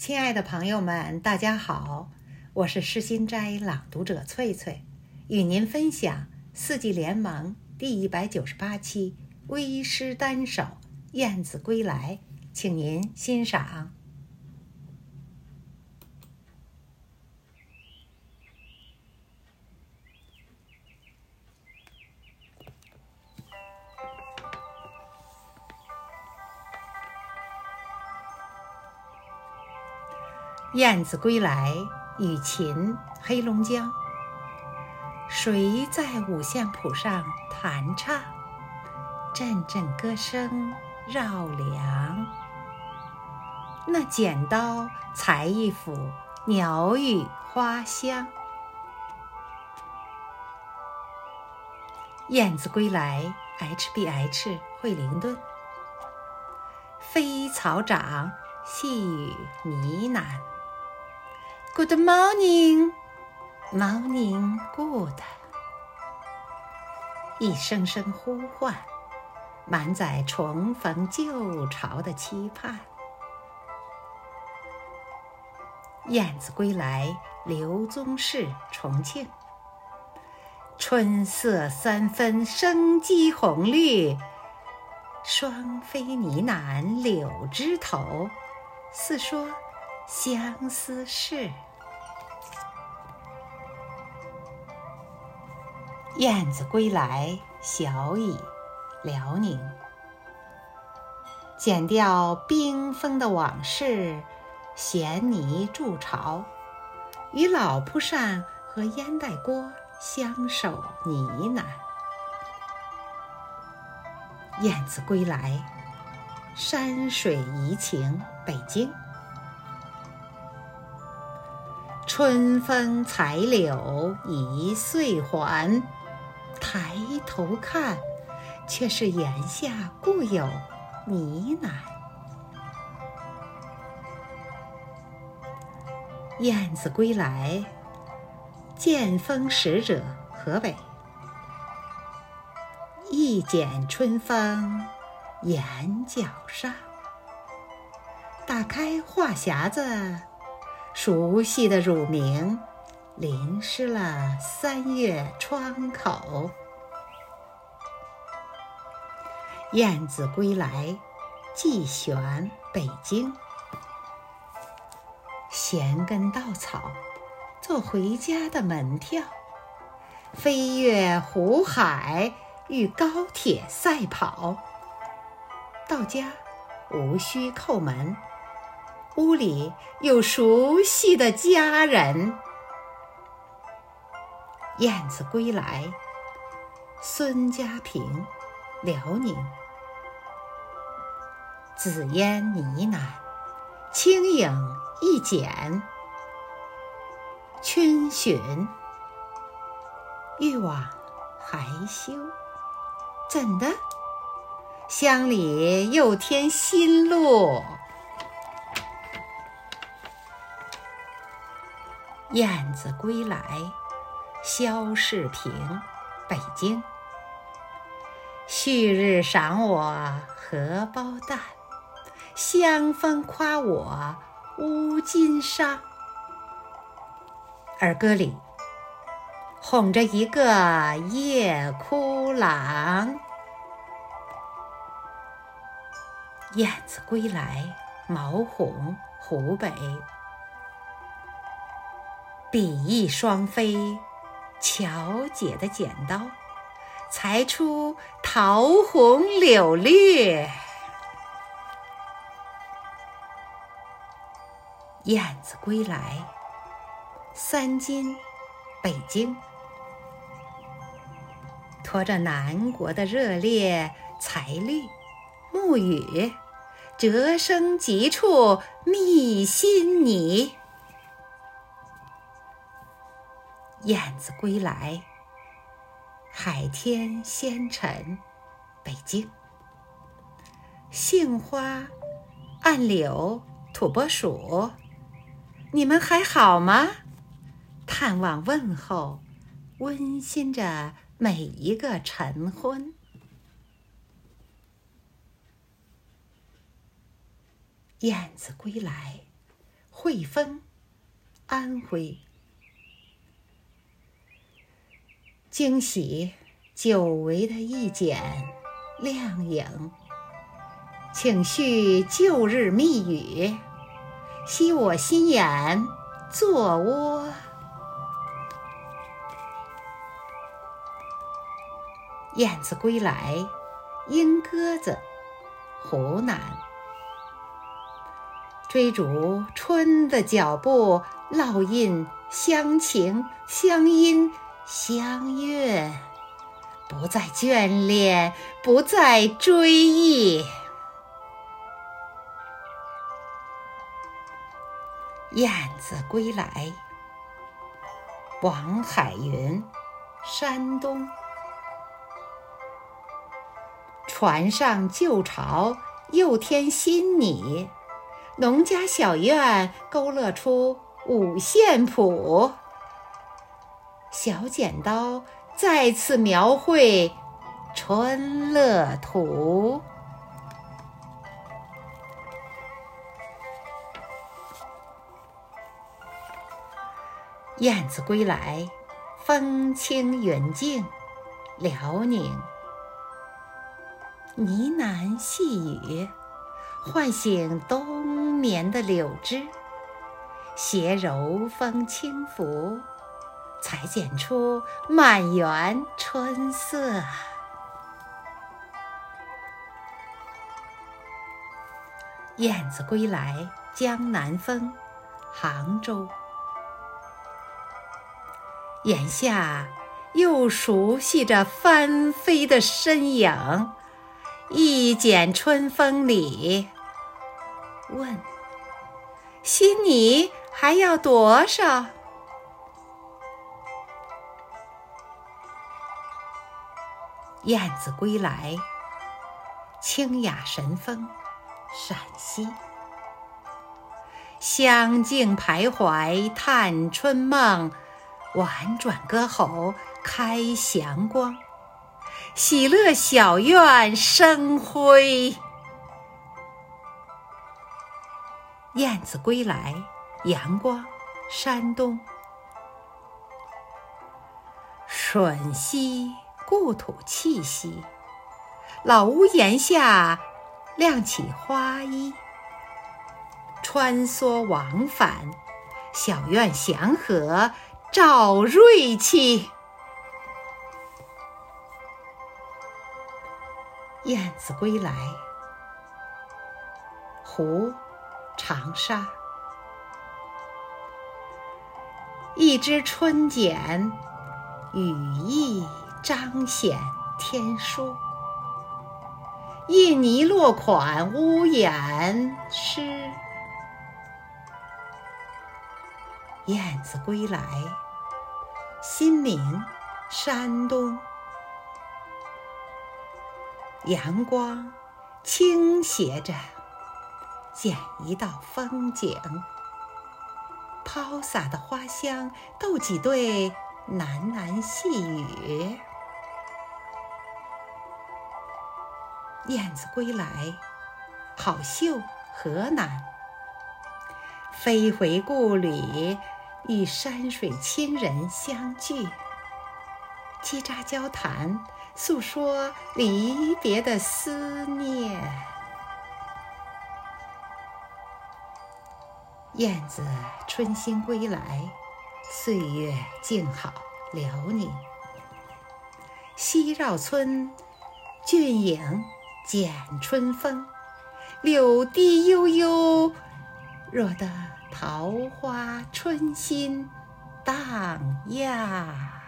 亲爱的朋友们，大家好，我是诗心斋朗读者翠翠，与您分享《四季联盟》第一百九十八期微诗单首《燕子归来》，请您欣赏。燕子归来，雨晴，黑龙江。谁在五线谱上弹唱？阵阵歌声绕梁。那剪刀裁一幅鸟语花香。燕子归来，H B H 惠灵顿。飞草长，细雨呢喃。Good morning, morning, good。一声声呼唤，满载重逢旧巢的期盼。燕子归来，刘宗士，重庆。春色三分，生机红绿。双飞呢喃柳枝头，似说。相思事，燕子归来，小乙，辽宁。剪掉冰封的往事，衔泥筑巢，与老蒲扇和烟袋锅相守呢喃。燕子归来，山水怡情，北京。春风采柳一岁还，抬头看，却是檐下故友呢喃。燕子归来，见风使者何为。一剪春风眼角上，打开话匣子。熟悉的乳名，淋湿了三月窗口。燕子归来，寄旋，北京。衔根稻草，做回家的门票，飞越湖海，与高铁赛跑。到家，无需叩门。屋里有熟悉的家人，燕子归来，孙家平，辽宁。紫烟呢喃，轻影一剪，逡巡，欲往还休，怎的？乡里又添新路。燕子归来，萧世平，北京。旭日赏我荷包蛋，香风夸我乌金沙。儿歌里哄着一个夜哭郎。燕子归来，毛红，湖北。比翼双飞，巧姐的剪刀，裁出桃红柳绿。燕子归来，三金，北京，拖着南国的热烈才绿，暮雨，折声急处觅新泥。燕子归来，海天仙尘，北京。杏花、暗柳、土拨鼠，你们还好吗？探望问候，温馨着每一个晨昏。燕子归来，惠丰，安徽。惊喜久违的一剪亮影，请续旧日密语，吸我心眼做窝。燕子归来，莺歌子，湖南。追逐春的脚步，烙印乡情乡音。相悦，不再眷恋，不再追忆。燕子归来，王海云，山东。船上旧巢，又添新拟，农家小院勾勒出五线谱。小剪刀再次描绘春乐图。燕子归来，风清云静，辽宁。呢喃细语，唤醒冬眠的柳枝，携柔风轻拂。裁剪出满园春色。燕子归来，江南风，杭州。眼下又熟悉着翻飞的身影，一剪春风里，问：心你还要多少？燕子归来，清雅神风，陕西。香径徘徊探春梦，婉转歌喉开祥光。喜乐小院生辉。燕子归来，阳光，山东。吮吸。故土气息，老屋檐下亮起花衣，穿梭往返，小院祥和照瑞气。燕子归来，湖长沙，一枝春剪，羽翼。彰显天书，印泥落款屋檐诗。燕子归来，新明，山东。阳光倾斜着，剪一道风景。抛洒的花香，逗几对喃喃细语。燕子归来，好秀河南。飞回故里，与山水亲人相聚，叽喳交谈，诉说离别的思念。燕子春心归来，岁月静好辽宁。西绕村，俊影。剪春风，柳堤悠悠，惹得桃花春心荡漾。